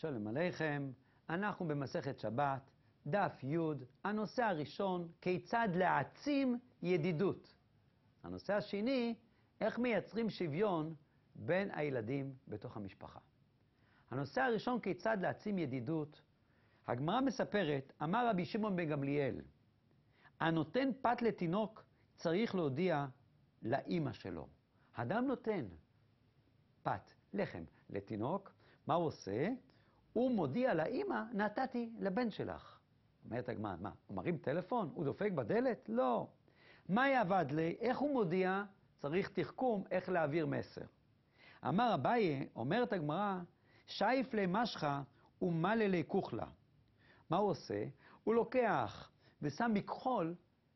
שלום עליכם, אנחנו במסכת שבת, דף י', הנושא הראשון, כיצד להעצים ידידות. הנושא השני, איך מייצרים שוויון בין הילדים בתוך המשפחה. הנושא הראשון, כיצד להעצים ידידות, הגמרא מספרת, אמר רבי שמעון בן גמליאל, הנותן פת לתינוק צריך להודיע לאימא שלו. אדם נותן פת, לחם, לתינוק, מה הוא עושה? הוא מודיע לאימא, נתתי לבן שלך. אומרת הגמרא, מה, הוא מרים טלפון? הוא דופק בדלת? לא. מה יעבד לי? איך הוא מודיע? צריך תחכום איך להעביר מסר. אמר אביי, אומרת הגמרא, שייף למשחה ומלא לכוכלה. מה הוא עושה? הוא לוקח ושם מכחול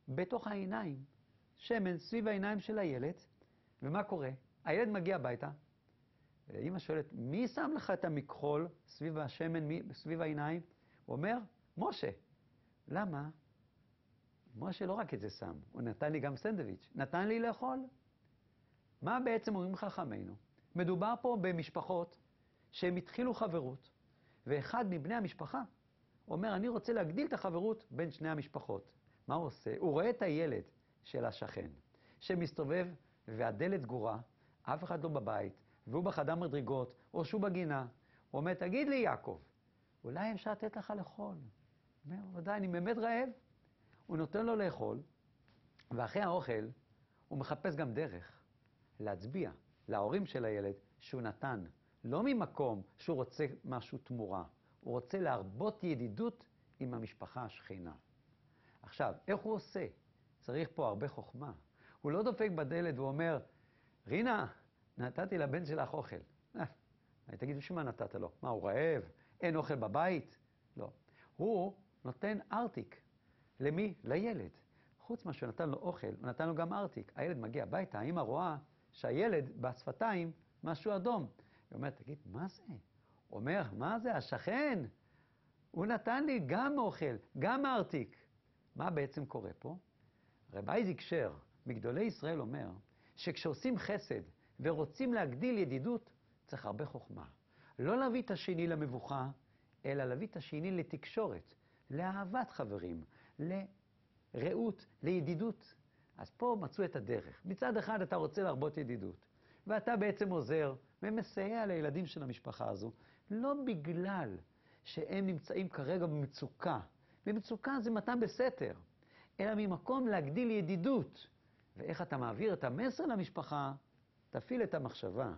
בתוך העיניים, שמן סביב העיניים של הילד, ומה קורה? הילד מגיע הביתה, ואימא שואלת, מי שם לך את המכחול סביב השמן, מי, סביב העיניים? הוא אומר, משה. למה? משה לא רק את זה שם, הוא נתן לי גם סנדוויץ', נתן לי לאכול. מה בעצם אומרים חכמינו? מדובר פה במשפחות שהם התחילו חברות, ואחד מבני המשפחה אומר, אני רוצה להגדיל את החברות בין שני המשפחות. מה הוא עושה? הוא רואה את הילד של השכן, שמסתובב והדלת סגורה, אף אחד לא בבית, והוא בחדר מדרגות, או שהוא בגינה. הוא אומר, תגיד לי, יעקב, אולי אפשר לתת לך לאכול? הוא אומר, ודאי, אני באמת רעב. הוא נותן לו לאכול, ואחרי האוכל הוא מחפש גם דרך להצביע להורים של הילד שהוא נתן, לא ממקום שהוא רוצה משהו תמורה, הוא רוצה להרבות ידידות עם המשפחה השכינה. עכשיו, איך הוא עושה? צריך פה הרבה חוכמה. הוא לא דופק בדלת ואומר, רינה, נתתי לבן שלך אוכל. אה, תגיד, בשביל מה נתת לו? מה, הוא רעב? אין אוכל בבית? לא. הוא נותן ארטיק. למי? לילד. חוץ ממה שנתן לו אוכל, הוא נתן לו גם ארטיק. הילד מגיע הביתה, האמא רואה שהילד בשפתיים משהו אדום. היא אומרת, תגיד, מה זה? הוא אומר, מה זה, השכן? הוא נתן לי גם אוכל, גם ארטיק. מה בעצם קורה פה? רב אייזיק שר, מגדולי ישראל, אומר שכשעושים חסד ורוצים להגדיל ידידות, צריך הרבה חוכמה. לא להביא את השני למבוכה, אלא להביא את השני לתקשורת, לאהבת חברים, לרעות, לידידות. אז פה מצאו את הדרך. מצד אחד אתה רוצה להרבות ידידות, ואתה בעצם עוזר ומסייע לילדים של המשפחה הזו, לא בגלל שהם נמצאים כרגע במצוקה. במצוקה זה מתן בסתר, אלא ממקום להגדיל ידידות. ואיך אתה מעביר את המסר למשפחה? תפעיל את המחשבה.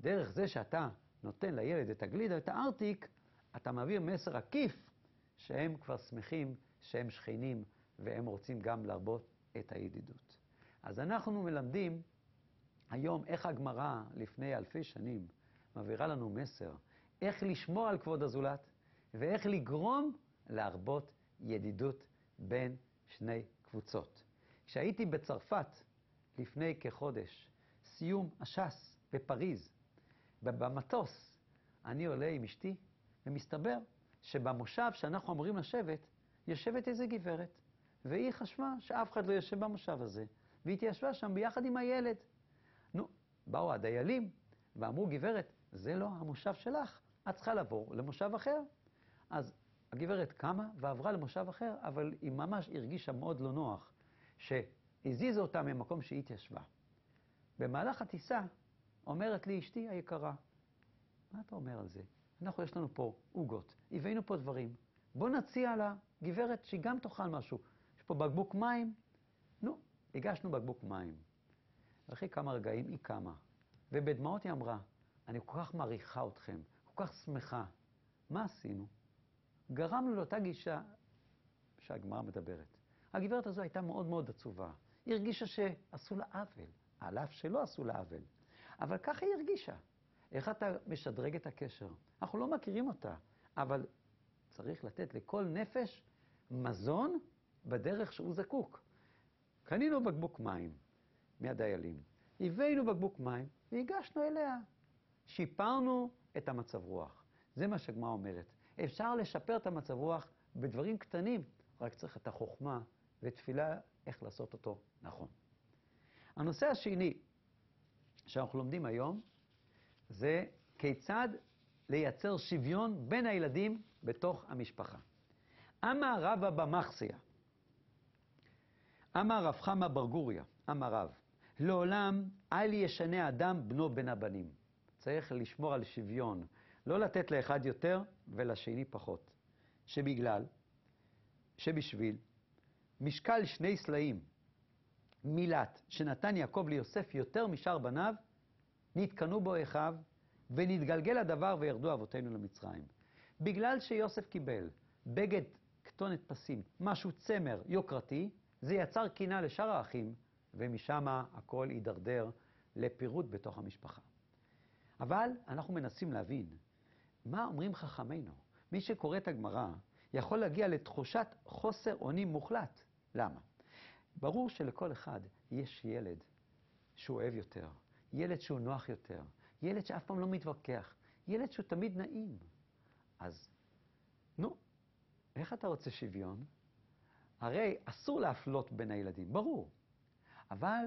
דרך זה שאתה נותן לילד את הגלידה, את הארטיק, אתה מעביר מסר עקיף שהם כבר שמחים, שהם שכנים, והם רוצים גם להרבות את הידידות. אז אנחנו מלמדים היום איך הגמרא לפני אלפי שנים מעבירה לנו מסר, איך לשמור על כבוד הזולת, ואיך לגרום להרבות ידידות בין שני קבוצות. כשהייתי בצרפת לפני כחודש, סיום הש"ס בפריז, במטוס, אני עולה עם אשתי, ומסתבר שבמושב שאנחנו אמורים לשבת, יושבת איזה גברת, והיא חשבה שאף אחד לא יושב במושב הזה, והיא התיישבה שם ביחד עם הילד. נו, באו הדיילים ואמרו, גברת, זה לא המושב שלך, את צריכה לעבור למושב אחר. אז הגברת קמה ועברה למושב אחר, אבל היא ממש הרגישה מאוד לא נוח, שהזיזו אותה ממקום שהיא התיישבה. במהלך הטיסה אומרת לי אשתי היקרה, מה אתה אומר על זה? אנחנו, יש לנו פה עוגות, הבאנו פה דברים. בוא נציע לה, גברת, שהיא גם תאכל משהו. יש פה בקבוק מים. נו, הגשנו בקבוק מים. אחרי כמה רגעים היא קמה, ובדמעות היא אמרה, אני כל כך מעריכה אתכם, כל כך שמחה. מה עשינו? גרמנו לאותה גישה שהגמרא מדברת. הגברת הזו הייתה מאוד מאוד עצובה. היא הרגישה שעשו לה עוול, על אף שלא עשו לה עוול. אבל ככה היא הרגישה. איך אתה משדרג את הקשר? אנחנו לא מכירים אותה, אבל צריך לתת לכל נפש מזון בדרך שהוא זקוק. קנינו בקבוק מים מהדיילים, הבאנו בקבוק מים והגשנו אליה. שיפרנו את המצב רוח. זה מה שהגמרא אומרת. אפשר לשפר את המצב רוח בדברים קטנים, רק צריך את החוכמה ותפילה איך לעשות אותו נכון. הנושא השני שאנחנו לומדים היום זה כיצד לייצר שוויון בין הילדים בתוך המשפחה. אמר רבא במחסיה, אמר רב חמא בר גוריה, אמר רב, לעולם אל ישנה אדם בנו בין הבנים. צריך לשמור על שוויון, לא לתת לאחד יותר ולשני פחות. שבגלל, שבשביל משקל שני סלעים, מילת, שנתן יעקב ליוסף יותר משאר בניו, נתקנו בו אחיו, ונתגלגל הדבר וירדו אבותינו למצרים. בגלל שיוסף קיבל בגד כתונת פסים, משהו צמר יוקרתי, זה יצר קינה לשאר האחים, ומשם הכל יידרדר לפירוד בתוך המשפחה. אבל אנחנו מנסים להבין מה אומרים חכמינו. מי שקורא את הגמרא יכול להגיע לתחושת חוסר אונים מוחלט. למה? ברור שלכל אחד יש ילד שהוא אוהב יותר, ילד שהוא נוח יותר, ילד שאף פעם לא מתווכח, ילד שהוא תמיד נעים. אז, נו, איך אתה רוצה שוויון? הרי אסור להפלות בין הילדים, ברור. אבל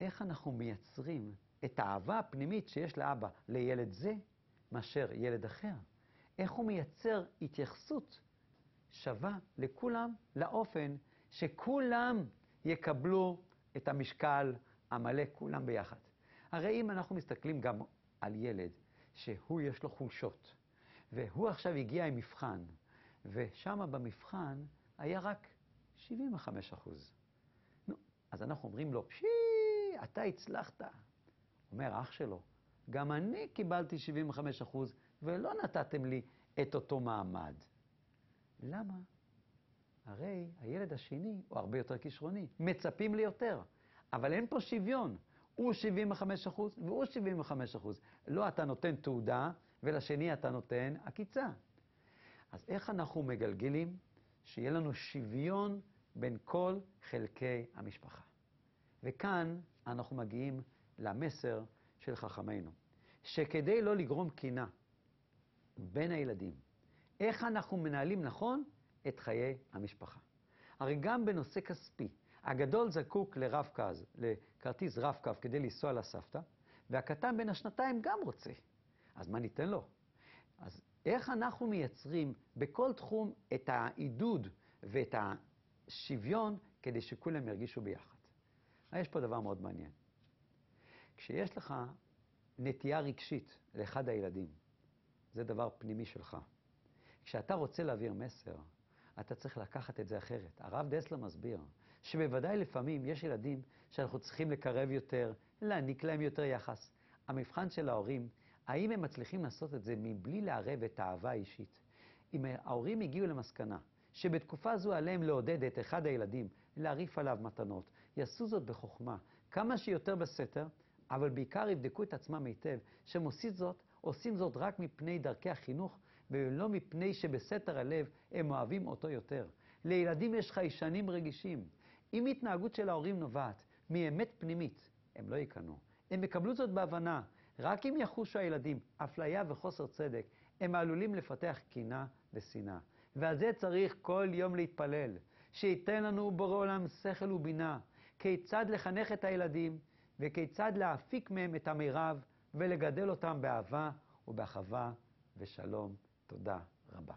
איך אנחנו מייצרים את האהבה הפנימית שיש לאבא לילד זה מאשר ילד אחר? איך הוא מייצר התייחסות שווה לכולם, לאופן שכולם יקבלו את המשקל המלא, כולם ביחד. הרי אם אנחנו מסתכלים גם על ילד שהוא יש לו חולשות, והוא עכשיו הגיע עם מבחן, ושם במבחן היה רק 75 אחוז. נו, אז אנחנו אומרים לו, פשי, אתה הצלחת. אומר אח שלו, גם אני קיבלתי 75 אחוז, ולא נתתם לי את אותו מעמד. למה? הרי הילד השני הוא הרבה יותר כישרוני, מצפים לי יותר, אבל אין פה שוויון. הוא 75 אחוז והוא 75 אחוז. לא אתה נותן תעודה ולשני אתה נותן עקיצה. אז איך אנחנו מגלגלים שיהיה לנו שוויון בין כל חלקי המשפחה? וכאן אנחנו מגיעים למסר של חכמינו, שכדי לא לגרום קינה בין הילדים, איך אנחנו מנהלים נכון את חיי המשפחה. הרי גם בנושא כספי, הגדול זקוק לרב-קו, לכרטיס רב-קו כדי לנסוע לסבתא, והקטן בין השנתיים גם רוצה. אז מה ניתן לו? אז איך אנחנו מייצרים בכל תחום את העידוד ואת השוויון כדי שכולם ירגישו ביחד? יש פה דבר מאוד מעניין. כשיש לך נטייה רגשית לאחד הילדים, זה דבר פנימי שלך. כשאתה רוצה להעביר מסר, אתה צריך לקחת את זה אחרת. הרב דסלר מסביר שבוודאי לפעמים יש ילדים שאנחנו צריכים לקרב יותר, להעניק להם יותר יחס. המבחן של ההורים, האם הם מצליחים לעשות את זה מבלי לערב את האהבה האישית? אם ההורים הגיעו למסקנה שבתקופה זו עליהם לעודד את אחד הילדים להרעיף עליו מתנות, יעשו זאת בחוכמה, כמה שיותר בסתר, אבל בעיקר יבדקו את עצמם היטב, שהם עושים זאת, עושים זאת רק מפני דרכי החינוך ולא מפני שבסתר הלב הם אוהבים אותו יותר. לילדים יש חיישנים רגישים. אם התנהגות של ההורים נובעת מאמת פנימית, הם לא יקנו. הם יקבלו זאת בהבנה. רק אם יחושו הילדים אפליה וחוסר צדק, הם עלולים לפתח קינה ושנאה. ועל זה צריך כל יום להתפלל, שייתן לנו בורא עולם שכל ובינה, כיצד לחנך את הילדים וכיצד להפיק מהם את המירב ולגדל אותם באהבה ובאחווה ושלום. תודה רבה.